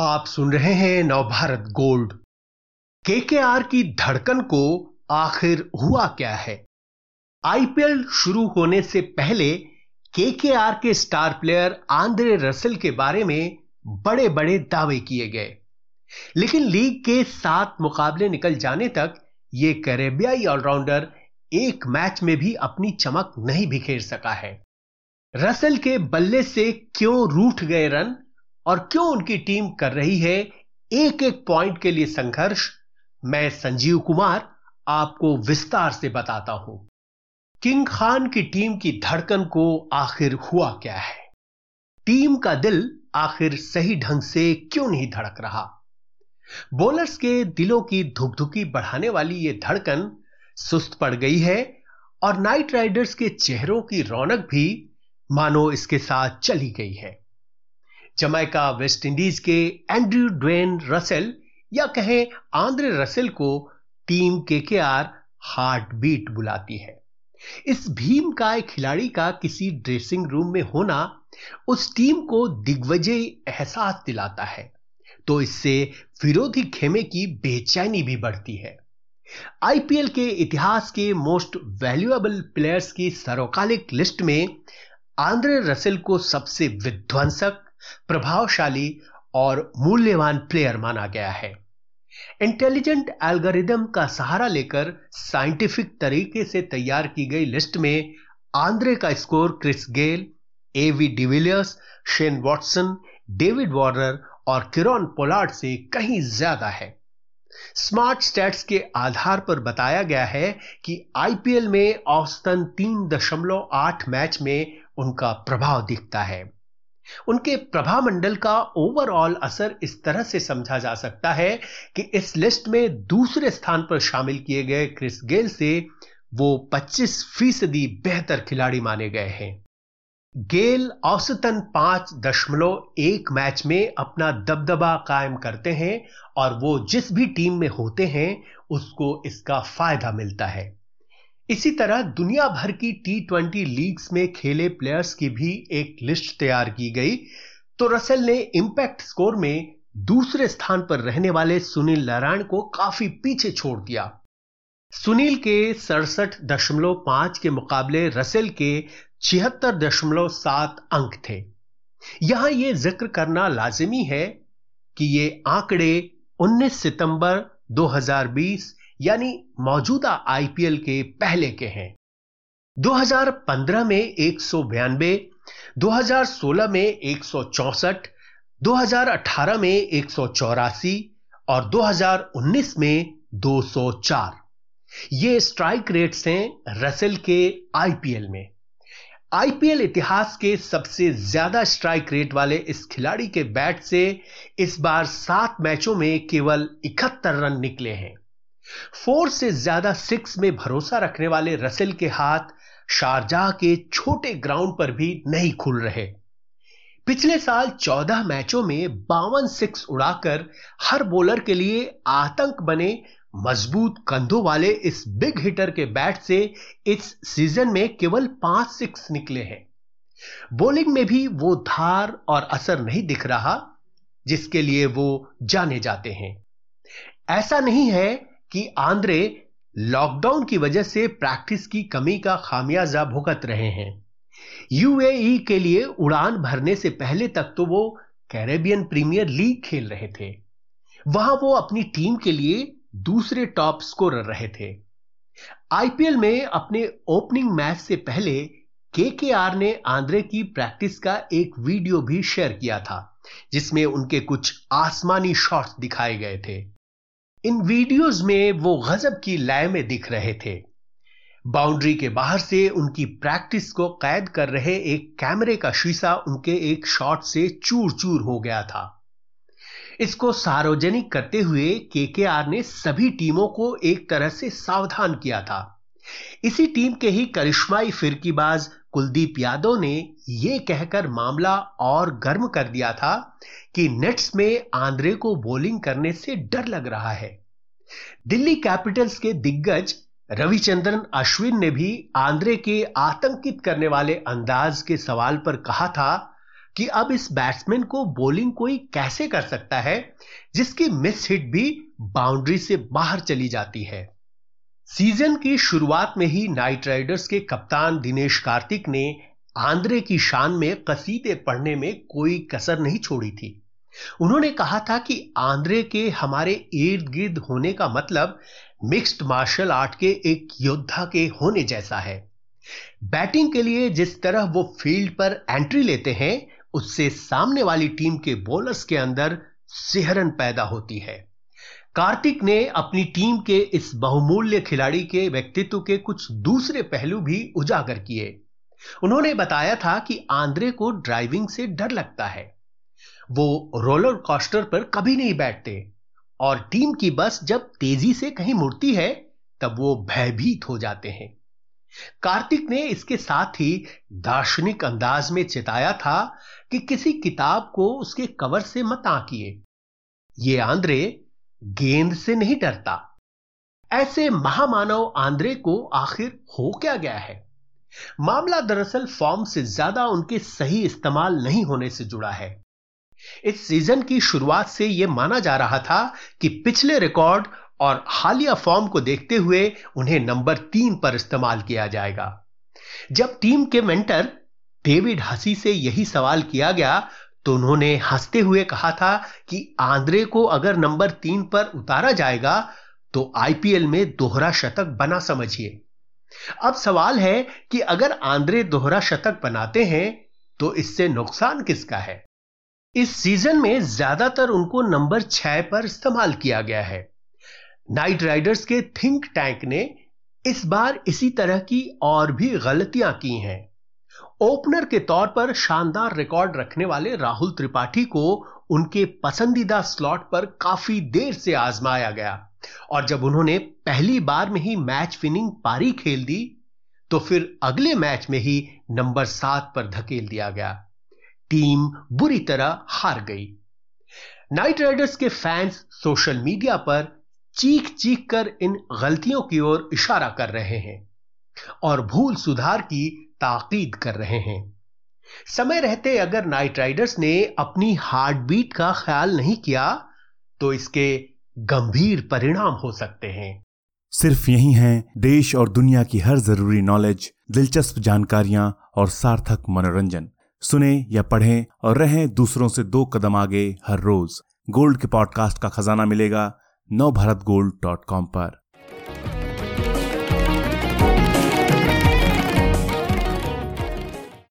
आप सुन रहे हैं नवभारत गोल्ड। केकेआर की धड़कन को आखिर हुआ क्या है? आईपीएल शुरू होने से पहले केकेआर के स्टार प्लेयर आंद्रे रसल के बारे में बड़े बड़े दावे किए गए। लेकिन लीग के सात मुकाबले निकल जाने तक ये कैरेबियाई ऑलराउंडर एक मैच में भी अपनी चमक नहीं बिखेर सका है। रसल के बल्ले से क्यों रूठ गए रन? और क्यों उनकी टीम कर रही है एक एक पॉइंट के लिए संघर्ष? मैं संजीव कुमार आपको विस्तार से बताता हूँ। किंग खान की टीम की धड़कन को आखिर हुआ क्या है? टीम का दिल आखिर सही ढंग से क्यों नहीं धड़क रहा? बॉलर्स के दिलों की धुकधुकी बढ़ाने वाली यह धड़कन सुस्त पड़ गई है और नाइट राइडर्स के चेहरों की रौनक भी मानो इसके साथ चली गई है। जमैका, वेस्ट इंडीज के एंड्रयू ड्वेन रसेल या कहें आंद्रे रसेल को टीम के के आर हार्ट बीट बुलाती है। इस भीम काय खिलाड़ी का किसी ड्रेसिंग रूम में होना उस टीम को दिग्विजय एहसास दिलाता है तो इससे विरोधी खेमे की बेचैनी भी बढ़ती है। आईपीएल के इतिहास के मोस्ट वैल्यूएबल प्लेयर्स की सर्वकालिक लिस्ट में आंद्रे रसेल को सबसे विध्वंसक प्रभावशाली और मूल्यवान प्लेयर माना गया है। इंटेलिजेंट एल्गोरिदम का सहारा लेकर साइंटिफिक तरीके से तैयार की गई लिस्ट में आंद्रे का score Chris Gayle AB de Villiers Shane Watson David Warner और किरोन पोलार्ड से कहीं ज़्यादा है। स्मार्ट स्टैट्स के आधार पर बताया गया है कि आईपीएल में औसतन तीन दशमलव आठ मैच में उनका प्रभाव दिखता है। उनके प्रभाव मंडल का ओवरऑल असर इस तरह से समझा जा सकता है कि इस लिस्ट में दूसरे स्थान पर शामिल किए गए क्रिस गेल से वो 25 फ़ीसदी बेहतर खिलाड़ी माने गए हैं। गेल औसतन पाँच दशमलव एक मैच में अपना दबदबा कायम करते हैं और वो जिस भी टीम में होते हैं, उसको इसका फ़ायदा मिलता है। इसी तरह दुनिया भर की टी ट्वेंटी लीग्स में खेले प्लेयर्स की भी एक लिस्ट तैयार की गई। तो रसेल ने इंपैक्ट स्कोर में दूसरे स्थान पर रहने वाले सुनील नारायण को काफ़ी पीछे छोड़ दिया। सुनील के सड़सठ दशमलव पाँच के मुकाबले रसेल के छिहत्तर दशमलव सात अंक थे। यहाँ यह ज़िक्र करना लाजिमी है कि ये आंकड़े 19 सितंबर 2020 यानी मौजूदा आईपीएल के पहले के हैं। 2015 में एक सौ बयानबे 2016 में एक सौ चौसठ 2018 में एक सौ चौरासी और 2019 में 204 ये स्ट्राइक रेट्स हैं रसेल के आईपीएल में। आईपीएल इतिहास के सबसे ज़्यादा स्ट्राइक रेट वाले इस खिलाड़ी के बैट से इस बार सात मैचों में केवल इकहत्तर रन निकले हैं। फोर से ज़्यादा सिक्स में भरोसा रखने वाले रसेल के हाथ शारजाह के छोटे ग्राउंड पर भी नहीं खुल रहे। पिछले साल चौदह मैचों में बावन सिक्स उड़ाकर हर बॉलर के लिए आतंक बने मज़बूत कंधों वाले इस बिग हिटर के बैट से इस सीज़न में केवल पाँच सिक्स निकले हैं। बॉलिंग में भी वो धार और असर नहीं दिख रहा, जिसके लिए वो जाने जाते हैं। ऐसा नहीं है कि आंद्रे लॉकडाउन की वजह से प्रैक्टिस की कमी का खामियाजा भुगत रहे हैं। यूएई के लिए उड़ान भरने से पहले तक तो वो कैरेबियन प्रीमियर लीग खेल रहे थे। वहाँ वो अपनी टीम के लिए दूसरे टॉप स्कोरर रहे थे। आईपीएल में अपने ओपनिंग मैच से पहले केकेआर ने आंद्रे की प्रैक्टिस का एक वीडियो भी शेयर किया था, जिसमें उनके कुछ आसमानी शॉट्स दिखाए गए थे। इन वीडियोस में वो गजब की लय में दिख रहे थे। बाउंड्री के बाहर से उनकी प्रैक्टिस को कैद कर रहे एक कैमरे का शीशा उनके एक शॉट से चूर चूर हो गया था। इसको सार्वजनिक करते हुए केकेआर ने सभी टीमों को एक तरह से सावधान किया था। इसी टीम के ही करिश्माई फिरकीबाज कुलदीप यादव ने यह कहकर मामला और गर्म कर दिया था कि नेट्स में आंद्रे को बॉलिंग करने से डर लग रहा है। दिल्ली कैपिटल्स के दिग्गज रविचंद्रन अश्विन ने भी आंद्रे के आतंकित करने वाले अंदाज के सवाल पर कहा था कि अब इस बैट्समैन को बॉलिंग कोई कैसे कर सकता है, जिसकी मिस हिट भी बाउंड्री से बाहर चली जाती है। सीज़न की शुरुआत में ही नाइट राइडर्स के कप्तान दिनेश कार्तिक ने आंद्रे की शान में कसीदे पढ़ने में कोई कसर नहीं छोड़ी थी। उन्होंने कहा था कि आंद्रे के हमारे इर्द गिर्द होने का मतलब मिक्स्ड मार्शल आर्ट के एक योद्धा के होने जैसा है। बैटिंग के लिए जिस तरह वो फ़ील्ड पर एंट्री लेते हैं, उससे सामने वाली टीम के बॉलर्स के अंदर सिहरन पैदा होती है। कार्तिक ने अपनी टीम के इस बहुमूल्य खिलाड़ी के व्यक्तित्व के कुछ दूसरे पहलू भी उजागर किए। उन्होंने बताया था कि आंद्रे को ड्राइविंग से डर लगता है। वो रोलर कॉस्टर पर कभी नहीं बैठते और टीम की बस जब तेज़ी से कहीं मुड़ती है, तब वो भयभीत हो जाते हैं। कार्तिक ने इसके साथ ही दार्शनिक अंदाज में चेताया था कि किसी किताब को उसके कवर से मत आंकिए। ये आंद्रे गेंद से नहीं डरता। ऐसे महामानव आंद्रे को आखिर हो क्या गया है? मामला दरअसल फॉर्म से ज़्यादा उनके सही इस्तेमाल नहीं होने से जुड़ा है। इस सीज़न की शुरुआत से यह माना जा रहा था कि पिछले रिकॉर्ड और हालिया फॉर्म को देखते हुए उन्हें नंबर तीन पर इस्तेमाल किया जाएगा। जब टीम के मेंटर डेविड हसी से यही सवाल किया गया तो उन्होंने हँसते हुए कहा था कि आंद्रे को अगर नंबर तीन पर उतारा जाएगा तो आईपीएल में दोहरा शतक बना समझिए। अब सवाल है कि अगर आंद्रे दोहरा शतक बनाते हैं तो इससे नुकसान किसका है? इस सीज़न में ज़्यादातर उनको नंबर छह पर इस्तेमाल किया गया है। नाइट राइडर्स के थिंक टैंक ने इस बार इसी तरह की और भी गलतियाँ की हैं। ओपनर के तौर पर शानदार रिकॉर्ड रखने वाले राहुल त्रिपाठी को उनके पसंदीदा स्लॉट पर काफ़ी देर से आजमाया गया। और जब उन्होंने पहली बार में ही मैच विनिंग पारी खेल दी तो फिर अगले मैच में ही नंबर सात पर धकेल दिया गया। टीम बुरी तरह हार गई। नाइट राइडर्स के फैंस सोशल मीडिया पर चीख चीख कर इन गलतियों की ओर इशारा कर रहे हैं और भूल सुधार की ताकीद कर रहे हैं। समय रहते अगर नाइट राइडर्स ने अपनी हार्ट बीट का ख्याल नहीं किया तो इसके गंभीर परिणाम हो सकते हैं। सिर्फ़ यही है, देश और दुनिया की हर ज़रूरी नॉलेज, दिलचस्प जानकारियाँ और सार्थक मनोरंजन। सुने या पढ़ें और रहें दूसरों से दो कदम आगे हर रोज। गोल्ड के पॉडकास्ट का खजाना मिलेगा नव भारत गोल्ड डॉट कॉम पर।